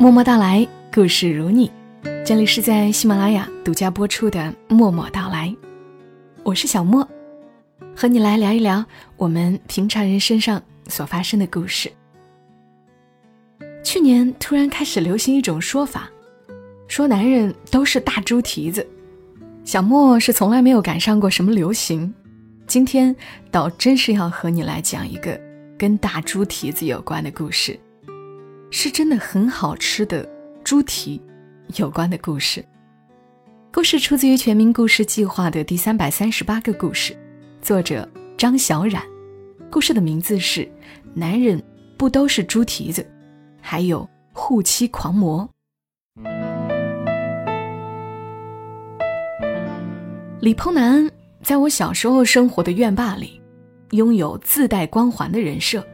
默默到来，故事如你。这里是在喜马拉雅独家播出的《默默到来》，我是小莫，和你来聊一聊我们平常人身上所发生的故事。去年突然开始流行一种说法，说男人都是大猪蹄子。小莫是从来没有赶上过什么流行，今天倒真是要和你来讲一个跟大猪蹄子有关的故事。是真的很好吃的猪蹄有关的故事。故事出自于全民故事计划的第三百三十八个故事，作者张小冉。故事的名字是《男人不都是猪蹄子》，还有护妻狂魔。李鹏南在我小时候生活的院坝里，拥有自带光环的人设，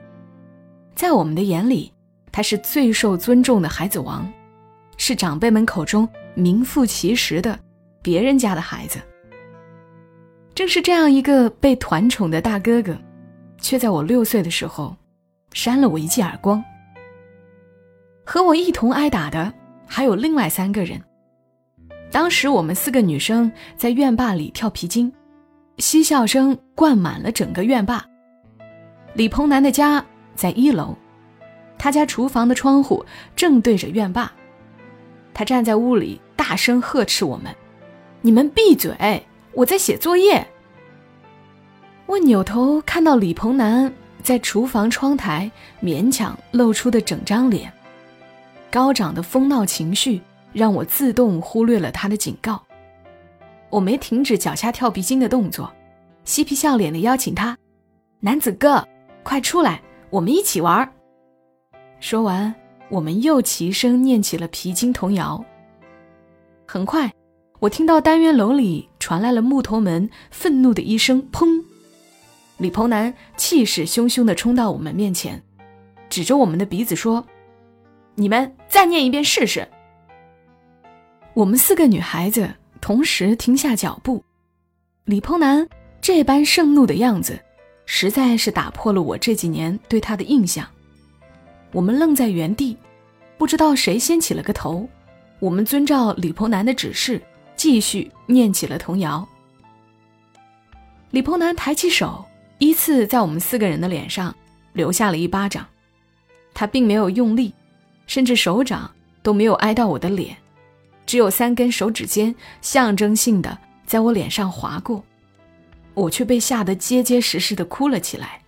在我们的眼里。他是最受尊重的孩子王，是长辈们口中名副其实的别人家的孩子。正是这样一个被团宠的大哥哥，却在我六岁的时候扇了我一记耳光。和我一同挨打的还有另外三个人。当时我们四个女生在院坝里跳皮筋，嬉笑声灌满了整个院坝。李鹏南的家在一楼。他家厨房的窗户正对着院坝，他站在屋里大声呵斥我们：“你们闭嘴！我在写作业。”我扭头看到李鹏南在厨房窗台勉强露出的整张脸，高涨的疯闹情绪让我自动忽略了他的警告。我没停止脚下跳皮筋的动作，嬉皮笑脸的邀请他：“男子哥，快出来，我们一起玩儿。”说完，我们又齐声念起了皮筋童谣。很快，我听到单元楼里传来了木头门愤怒的一声“砰”。李鹏南气势汹汹地冲到我们面前，指着我们的鼻子说：“你们再念一遍试试。”我们四个女孩子同时停下脚步。李鹏南这般盛怒的样子，实在是打破了我这几年对他的印象。我们愣在原地，不知道谁先起了个头。我们遵照李鹏南的指示，继续念起了童谣。李鹏南抬起手，依次在我们四个人的脸上留下了一巴掌。他并没有用力，甚至手掌都没有挨到我的脸，只有三根手指尖象征性的在我脸上划过。我却被吓得结结实实的哭了起来。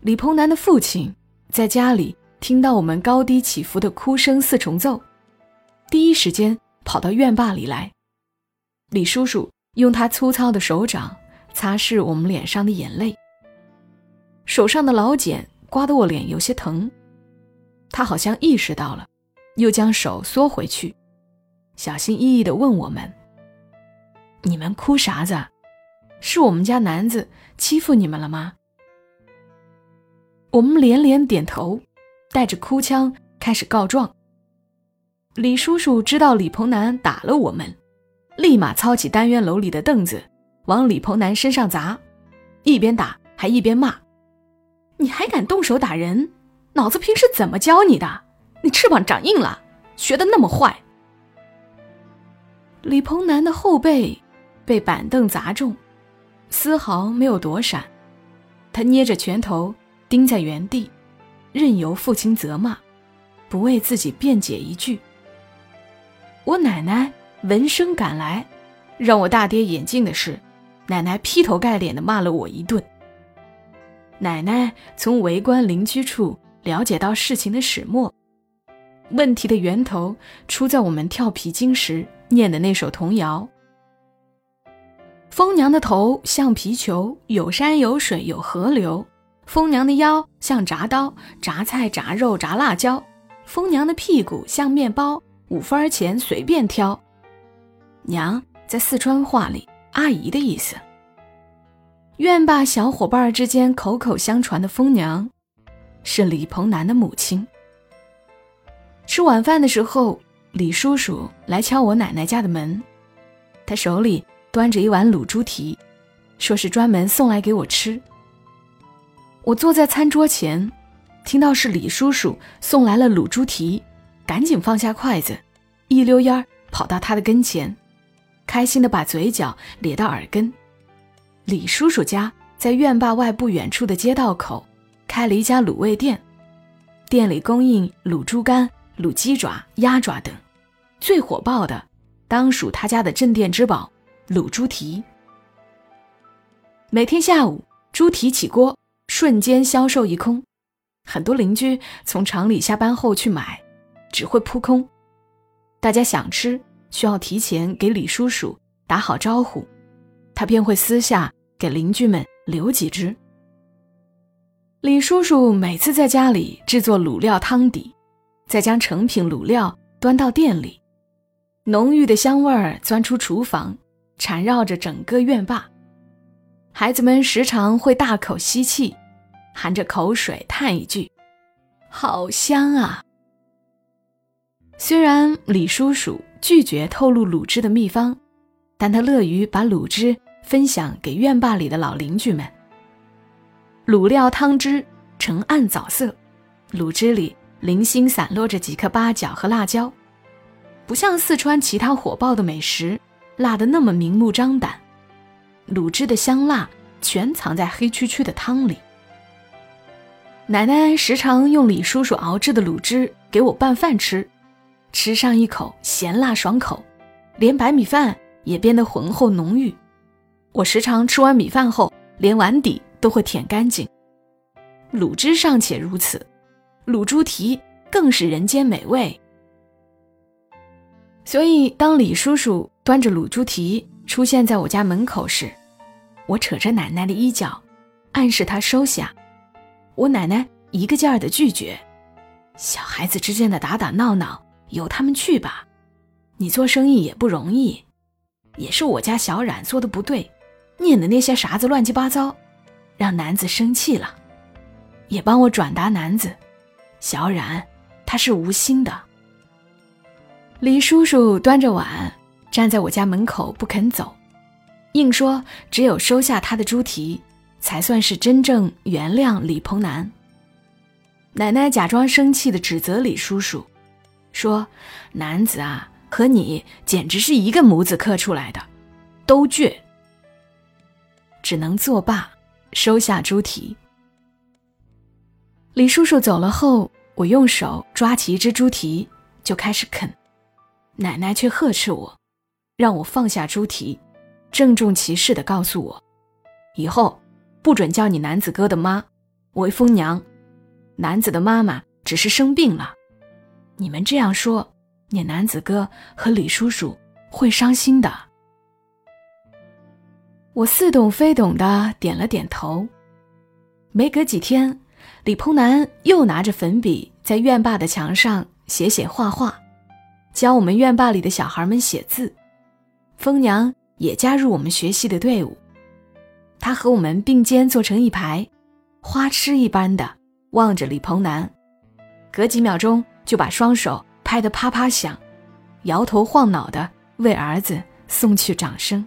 李鹏南的父亲在家里听到我们高低起伏的哭声四重奏，第一时间跑到院坝里来。李叔叔用他粗糙的手掌擦拭我们脸上的眼泪，手上的老茧刮得我脸有些疼。他好像意识到了，又将手缩回去，小心翼翼地问我们：“你们哭啥子？是我们家男子欺负你们了吗？”我们连连点头，带着哭腔开始告状。李叔叔知道李鹏南打了我们，立马操起单元楼里的凳子往李鹏南身上砸，一边打还一边骂：“你还敢动手打人？脑子平时怎么教你的？你翅膀长硬了，学的那么坏。”李鹏南的后背被板凳砸中，丝毫没有躲闪，他捏着拳头。钉在原地，任由父亲责骂，不为自己辩解一句。我奶奶闻声赶来，让我大跌眼镜的是，奶奶劈头盖脸的骂了我一顿。奶奶从围观邻居处了解到事情的始末，问题的源头出在我们跳皮筋时念的那首童谣：“疯娘的头像皮球，有山有水有河流。”疯娘的腰像铡刀，炸菜、炸肉、炸辣椒；疯娘的屁股像面包，五分钱随便挑。娘在四川话里，阿姨的意思。愿把小伙伴之间口口相传的疯娘，是李鹏南的母亲。吃晚饭的时候，李叔叔来敲我奶奶家的门，他手里端着一碗卤猪蹄，说是专门送来给我吃。我坐在餐桌前，听到是李叔叔送来了卤猪蹄，赶紧放下筷子，一溜烟儿跑到他的跟前，开心的把嘴角咧到耳根。李叔叔家在院坝外不远处的街道口开了一家卤味店，店里供应卤猪肝、卤鸡爪、鸭爪等，最火爆的当属他家的镇店之宝卤猪蹄。每天下午，猪蹄起锅，瞬间销售一空。很多邻居从厂里下班后去买，只会扑空。大家想吃，需要提前给李叔叔打好招呼，他便会私下给邻居们留几只。李叔叔每次在家里制作卤料汤底，再将成品卤料端到店里，浓郁的香味儿钻出厨房，缠绕着整个院坝。孩子们时常会大口吸气。含着口水叹一句：“好香啊！”虽然李叔叔拒绝透露卤汁的秘方，但他乐于把卤汁分享给院坝里的老邻居们。卤料汤汁呈暗枣色，卤汁里零星散落着几颗八角和辣椒，不像四川其他火爆的美食辣得那么明目张胆。卤汁的香辣全藏在黑黢黢的汤里。奶奶时常用李叔叔熬制的卤汁给我拌饭吃，吃上一口咸辣爽口，连白米饭也变得浑厚浓郁。我时常吃完米饭后，连碗底都会舔干净。卤汁尚且如此，卤猪蹄更是人间美味。所以，当李叔叔端着卤猪蹄出现在我家门口时，我扯着奶奶的衣角，暗示她收下。我奶奶一个劲儿的拒绝，小孩子之间的打打闹闹由他们去吧，你做生意也不容易，也是我家小冉做的不对，念的那些啥子乱七八糟，让男子生气了，也帮我转达男子，小冉他是无心的。李叔叔端着碗站在我家门口不肯走，硬说只有收下他的猪蹄。才算是真正原谅李鹏南。奶奶假装生气的指责李叔叔，说：“男子啊，和你简直是一个模子刻出来的，都倔。”只能作罢，收下猪蹄。李叔叔走了后，我用手抓起一只猪蹄就开始啃，奶奶却呵斥我，让我放下猪蹄，郑重其事的告诉我，以后。不准叫你男子哥的妈，为风娘。男子的妈妈只是生病了，你们这样说，你男子哥和李叔叔会伤心的。我似懂非懂的点了点头。没隔几天，李鹏南又拿着粉笔在院坝的墙上写写画画，教我们院坝里的小孩们写字。风娘也加入我们学习的队伍。他和我们并肩坐成一排，花痴一般的望着李鹏南，隔几秒钟就把双手拍得啪啪响，摇头晃脑的为儿子送去掌声。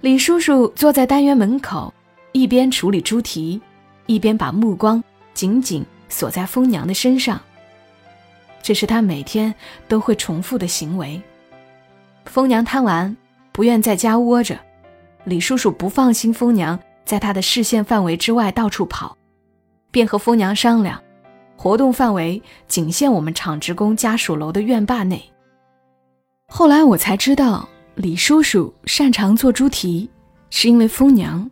李叔叔坐在单元门口，一边处理猪蹄，一边把目光紧紧锁在疯娘的身上。这是他每天都会重复的行为。疯娘贪玩，不愿在家窝着。李叔叔不放心疯娘在他的视线范围之外到处跑，便和疯娘商量，活动范围仅限我们厂职工家属楼的院坝内。后来我才知道，李叔叔擅长做猪蹄，是因为疯娘。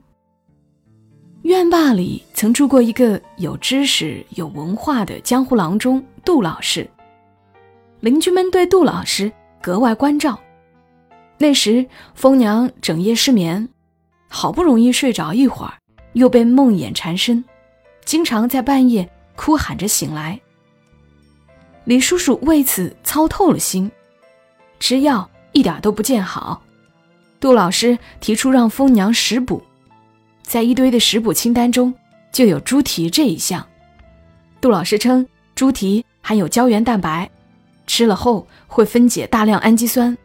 院坝里曾住过一个有知识、有文化的江湖郎中杜老师，邻居们对杜老师格外关照。那时，疯娘整夜失眠，好不容易睡着一会儿，又被梦魇缠身，经常在半夜哭喊着醒来。李叔叔为此操透了心，吃药一点都不见好。杜老师提出让疯娘食补，在一堆的食补清单中就有猪蹄这一项。杜老师称，猪蹄含有胶原蛋白，吃了后会分解大量氨基酸。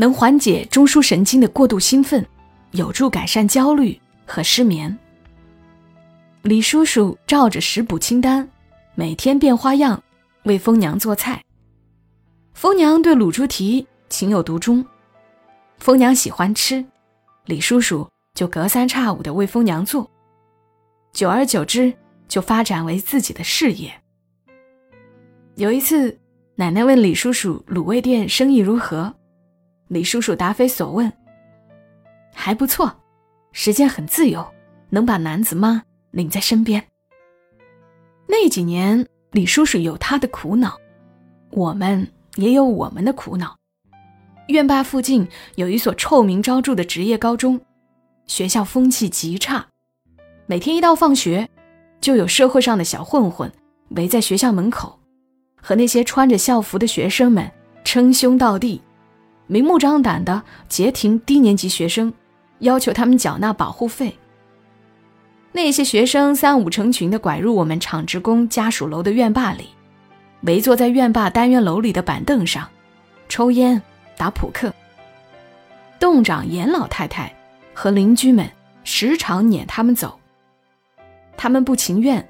能缓解中枢神经的过度兴奋，有助改善焦虑和失眠。李叔叔照着食补清单，每天变花样为疯娘做菜。疯娘对卤猪蹄情有独钟，疯娘喜欢吃，李叔叔就隔三差五的为疯娘做。久而久之，就发展为自己的事业。有一次，奶奶问李叔叔卤味店生意如何，李叔叔答非所问。还不错，时间很自由，能把男子妈领在身边。那几年，李叔叔有他的苦恼，我们也有我们的苦恼。院坝附近有一所臭名昭著的职业高中，学校风气极差，每天一到放学，就有社会上的小混混围在学校门口，和那些穿着校服的学生们称兄道弟，明目张胆地截停低年级学生。要求他们缴纳保护费。那些学生三五成群的拐入我们厂职工家属楼的院坝里，围坐在院坝单元楼里的板凳上，抽烟打扑克。洞长严老太太和邻居们时常撵他们走，他们不情愿，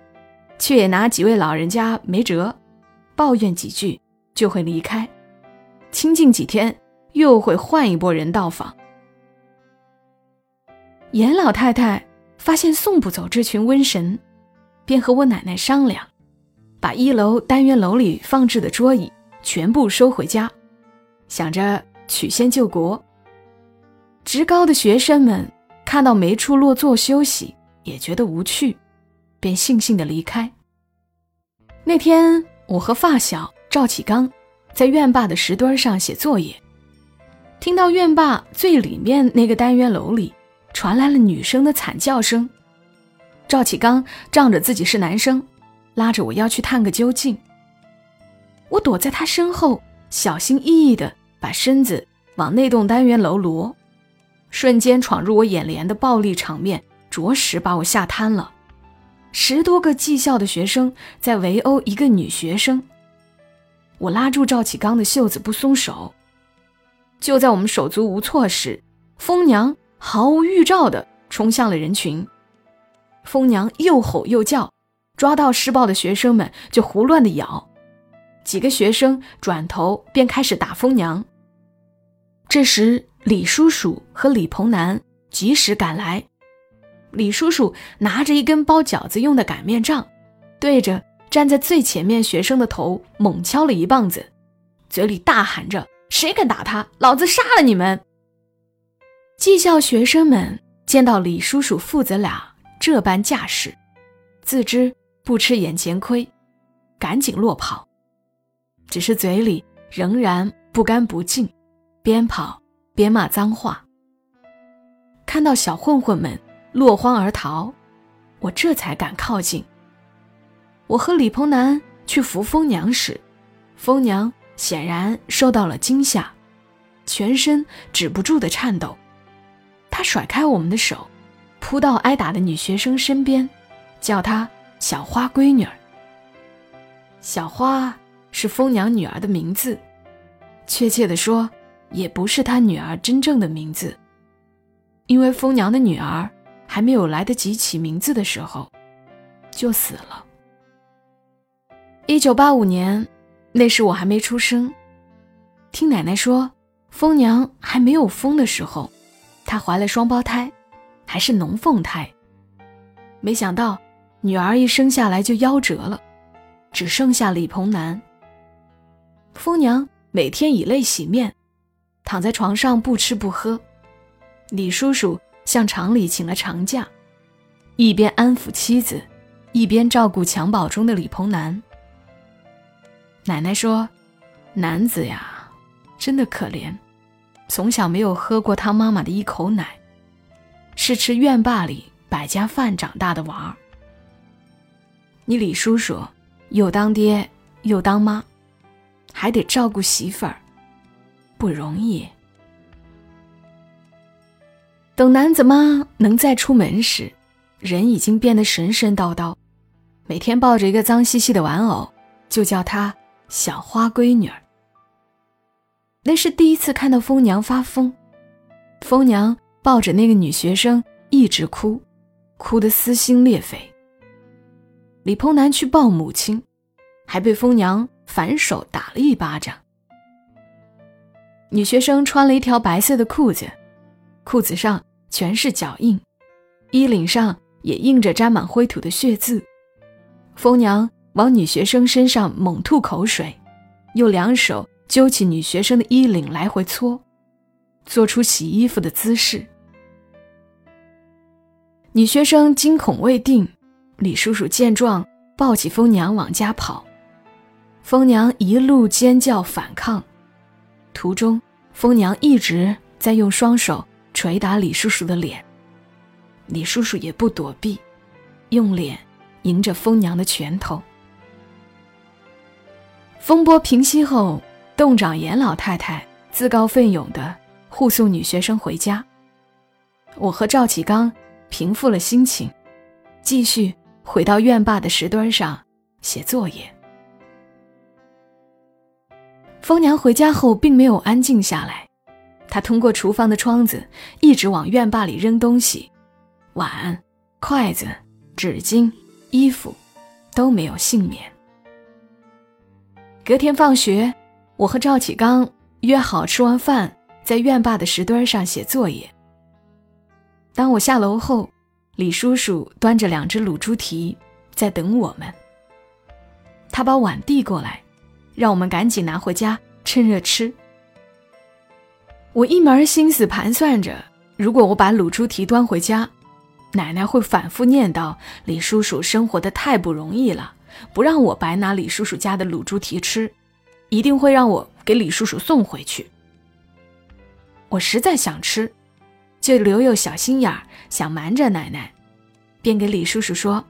却也拿几位老人家没辙，抱怨几句就会离开，清静几天又会换一拨人到访。严老太太发现送不走这群瘟神，便和我奶奶商量，把一楼单元楼里放置的桌椅全部收回家，想着曲线救国。职高的学生们看到没处落座休息，也觉得无趣，便悻悻地离开。那天，我和发小赵启刚在院坝的石墩上写作业，听到院坝最里面那个单元楼里。传来了女生的惨叫声。赵启刚仗着自己是男生，拉着我要去探个究竟。我躲在他身后，小心翼翼地把身子往那栋单元楼挪。瞬间闯入我眼帘的暴力场面，着实把我吓瘫了。十多个技校的学生在围殴一个女学生。我拉住赵启刚的袖子不松手。就在我们手足无措时，疯娘。毫无预兆地冲向了人群，疯娘又吼又叫，抓到施暴的学生们就胡乱地咬，几个学生转头便开始打疯娘。这时，李叔叔和李鹏南及时赶来，李叔叔拿着一根包饺子用的擀面杖，对着站在最前面学生的头猛敲了一棒子，嘴里大喊着：“谁敢打他，老子杀了你们！”技校学生们见到李叔叔父子俩这般架势，自知不吃眼前亏，赶紧落跑，只是嘴里仍然不干不净，边跑边骂脏话。看到小混混们落荒而逃，我这才敢靠近。我和李鹏南去扶疯娘时，疯娘显然受到了惊吓，全身止不住的颤抖。他甩开我们的手，扑到挨打的女学生身边，叫她小花闺女儿。小花是疯娘女儿的名字，确切的说，也不是她女儿真正的名字，因为疯娘的女儿还没有来得及起名字的时候，就死了。一九八五年，那时我还没出生，听奶奶说，疯娘还没有疯的时候。她怀了双胞胎，还是龙凤胎。没想到女儿一生下来就夭折了，只剩下李鹏南。疯娘每天以泪洗面，躺在床上不吃不喝。李叔叔向厂里请了长假，一边安抚妻子，一边照顾襁褓中的李鹏南。奶奶说：“男子呀，真的可怜。”从小没有喝过他妈妈的一口奶，是吃院坝里百家饭长大的娃儿。你李叔叔又当爹又当妈，还得照顾媳妇儿，不容易。等男子妈能再出门时，人已经变得神神叨叨，每天抱着一个脏兮兮的玩偶，就叫他小花闺女儿。那是第一次看到疯娘发疯，疯娘抱着那个女学生一直哭，哭得撕心裂肺，李鹏南去抱母亲，还被疯娘反手打了一巴掌。女学生穿了一条白色的裤子，裤子上全是脚印，衣领上也印着沾满灰土的血渍。疯娘往女学生身上猛吐口水，又两手揪起女学生的衣领来回搓，做出洗衣服的姿势。女学生惊恐未定，李叔叔见状抱起疯娘往家跑，疯娘一路尖叫反抗。途中，疯娘一直在用双手捶打李叔叔的脸，李叔叔也不躲避，用脸迎着疯娘的拳头。风波平息后，洞长严老太太自告奋勇地护送女学生回家。我和赵启刚平复了心情，继续回到院坝的石墩上写作业。疯娘回家后并没有安静下来，她通过厨房的窗子一直往院坝里扔东西，碗、筷子、纸巾、衣服都没有幸免。隔天放学，我和赵启刚约好吃完饭在院坝的石墩上写作业。当我下楼后，李叔叔端着两只卤猪蹄在等我们，他把碗递过来。让我们赶紧拿回家，趁热吃。我一门心思盘算着，如果我把卤猪蹄端回家，奶奶会反复念叨李叔叔生活的太不容易了，不让我白拿李叔叔家的卤猪蹄吃，一定会让我给李叔叔送回去。我实在想吃，就留有小心眼儿，想瞒着奶奶，便给李叔叔说：“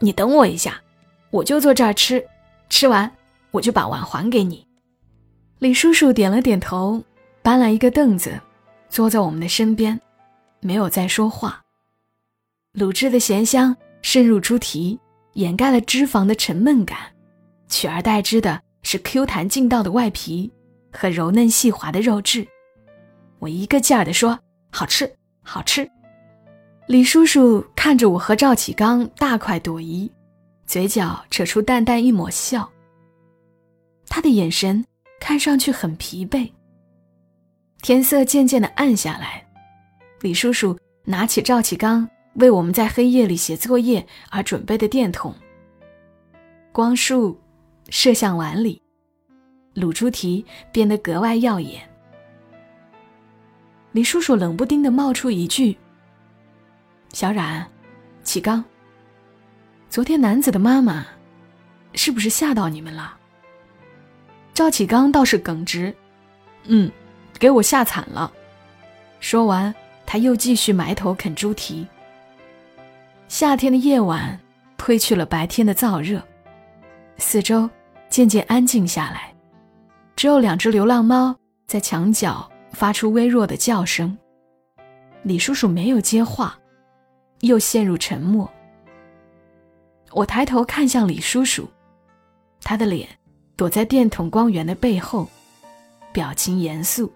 你等我一下，我就坐这儿吃，吃完。”我就把碗还给你。李叔叔点了点头，搬来一个凳子，坐在我们的身边，没有再说话。卤汁的咸香渗入猪蹄，掩盖了脂肪的沉闷感，取而代之的是 Q 弹劲道的外皮和柔嫩细滑的肉质。我一个劲儿地说：“好吃，好吃。”李叔叔看着我和赵启刚大快朵颐，嘴角扯出淡淡一抹笑。他的眼神看上去很疲惫。天色渐渐的暗下来，李叔叔拿起赵启刚为我们在黑夜里写作业而准备的电筒，光束射向碗里，卤猪蹄变得格外耀眼。李叔叔冷不丁的冒出一句：“小冉，启刚，昨天男子的妈妈是不是吓到你们了？”赵启刚倒是耿直，嗯，给我吓惨了。说完，他又继续埋头啃猪蹄。夏天的夜晚褪去了白天的燥热，四周渐渐安静下来，只有两只流浪猫在墙角发出微弱的叫声。李叔叔没有接话，又陷入沉默。我抬头看向李叔叔，他的脸。躲在电筒光源的背后，表情严肃，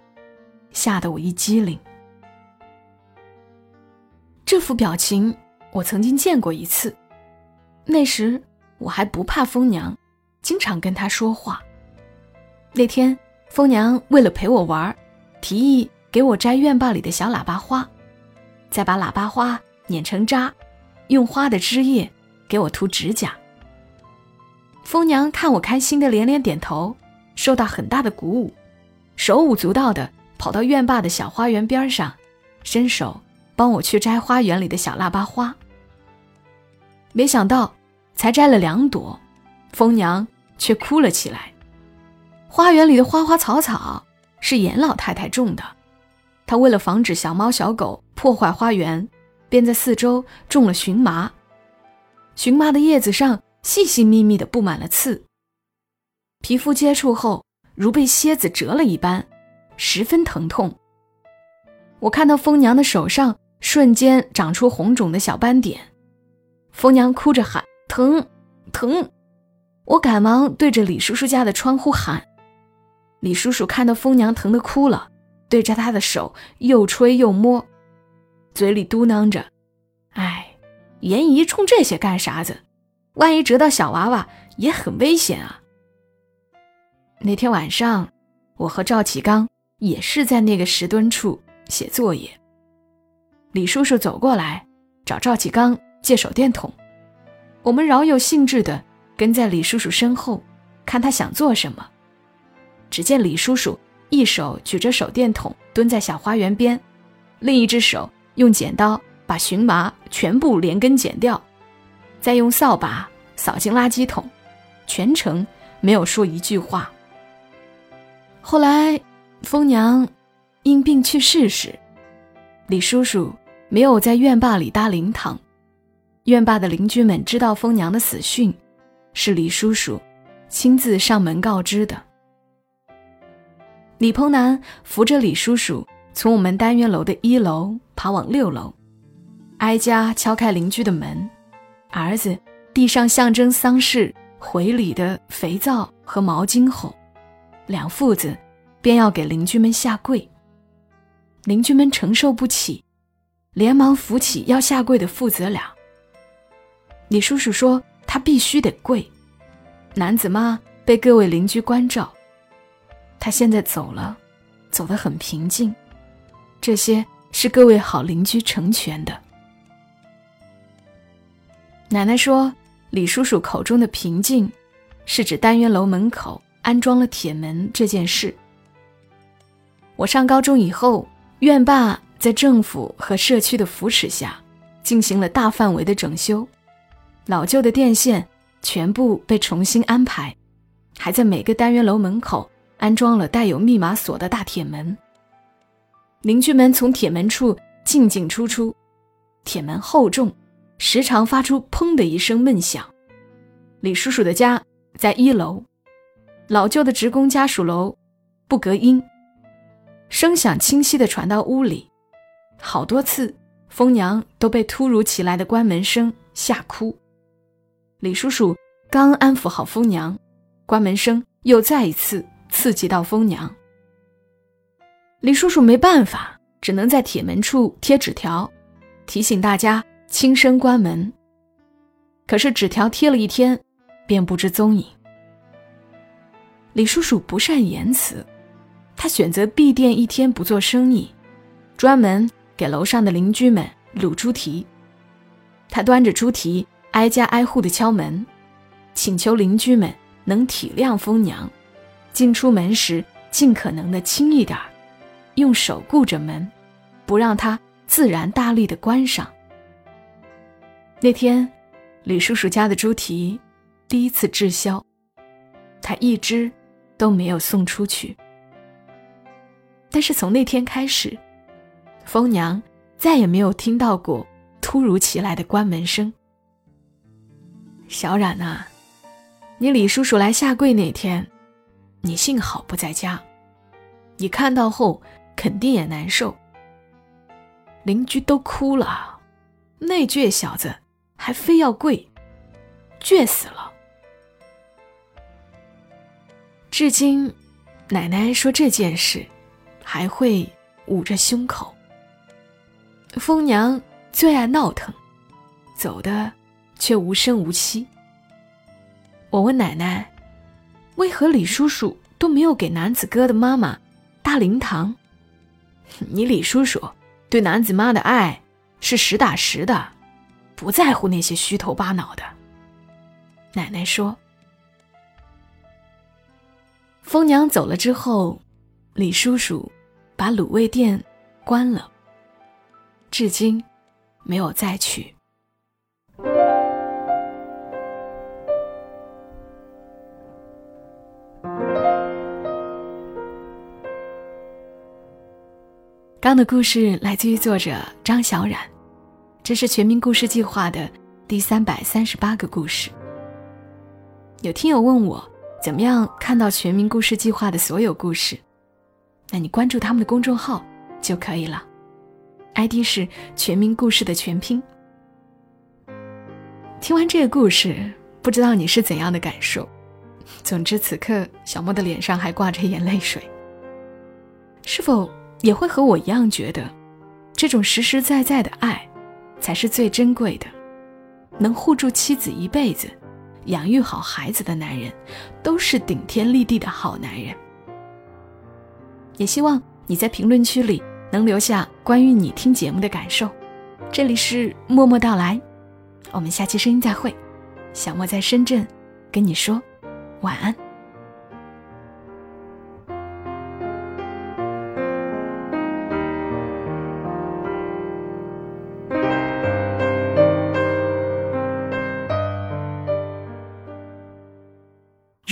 吓得我一激灵。这副表情我曾经见过一次，那时我还不怕疯娘，经常跟她说话。那天，疯娘为了陪我玩，提议给我摘院坝里的小喇叭花，再把喇叭花碾成渣，用花的汁液给我涂指甲。疯娘看我开心的连连点头，受到很大的鼓舞，手舞足蹈的跑到院坝的小花园边上，伸手帮我去摘花园里的小喇叭花。没想到，才摘了两朵，疯娘却哭了起来。花园里的花花草草是严老太太种的，她为了防止小猫小狗破坏花园，便在四周种了荨麻。荨麻的叶子上。细细密密的布满了刺，皮肤接触后如被蝎子蛰了一般，十分疼痛。我看到疯娘的手上瞬间长出红肿的小斑点，疯娘哭着喊：“疼，疼！”我赶忙对着李叔叔家的窗户喊。李叔叔看到疯娘疼得哭了，对着她的手又吹又摸，嘴里嘟囔着：“哎，严姨冲这些干啥子？”万一折到小娃娃也很危险啊。那天晚上，我和赵启刚也是在那个石墩处写作业。李叔叔走过来找赵启刚借手电筒，我们饶有兴致地跟在李叔叔身后，看他想做什么。只见李叔叔一手举着手电筒蹲在小花园边，另一只手用剪刀把荨麻全部连根剪掉，再用扫把扫进垃圾桶，全程没有说一句话。后来，疯娘因病去世时，李叔叔没有在院坝里搭灵堂。院坝的邻居们知道疯娘的死讯，是李叔叔亲自上门告知的。李鹏南扶着李叔叔从我们单元楼的一楼爬往六楼，挨家敲开邻居的门，儿子递上象征丧事回礼的肥皂和毛巾后。两父子便要给邻居们下跪，邻居们承受不起，连忙扶起要下跪的父子俩。李叔叔说他必须得跪，男子妈被各位邻居关照，他现在走了，走得很平静，这些是各位好邻居成全的。奶奶说，李叔叔口中的平静，是指单元楼门口。安装了铁门这件事。我上高中以后，院坝在政府和社区的扶持下，进行了大范围的整修，老旧的电线全部被重新安排，还在每个单元楼门口安装了带有密码锁的大铁门。邻居们从铁门处进进出出，铁门厚重，时常发出“砰”的一声闷响。李叔叔的家在一楼。老旧的职工家属楼，不隔音，声响清晰地传到屋里。好多次，疯娘都被突如其来的关门声吓哭。李叔叔刚安抚好疯娘，关门声又再一次刺激到疯娘。李叔叔没办法，只能在铁门处贴纸条，提醒大家轻声关门。可是纸条贴了一天，便不知踪影。李叔叔不善言辞，他选择闭店一天不做生意，专门给楼上的邻居们卤猪蹄。他端着猪蹄挨家挨户的敲门，请求邻居们能体谅疯娘，进出门时尽可能的轻一点，用手固着门，不让它自然大力的关上。那天，李叔叔家的猪蹄第一次滞销，他一只。都没有送出去。但是从那天开始，疯娘再也没有听到过突如其来的关门声。小冉呐，你李叔叔来下跪那天，你幸好不在家，你看到后肯定也难受。邻居都哭了，那倔小子还非要跪，倔死了。至今，奶奶说这件事，还会捂着胸口。疯娘最爱闹腾，走的却无声无息。我问奶奶，为何李叔叔都没有给男子哥的妈妈搭灵堂？你李叔叔对男子妈的爱是实打实的，不在乎那些虚头巴脑的。奶奶说。疯娘走了之后，李叔叔把卤味店关了，至今没有再去。刚的故事来自于作者张小冉，这是全民故事计划的第三百三十八个故事。有听友问我。怎么样看到全民故事计划的所有故事？那你关注他们的公众号就可以了，ID 是全民故事的全拼。听完这个故事，不知道你是怎样的感受？总之，此刻小莫的脸上还挂着眼泪水。是否也会和我一样觉得，这种实实在在的爱，才是最珍贵的，能护住妻子一辈子，养育好孩子的男人，都是顶天立地的好男人。也希望你在评论区里能留下关于你听节目的感受。这里是默默到来，我们下期声音再会。小莫在深圳，跟你说晚安。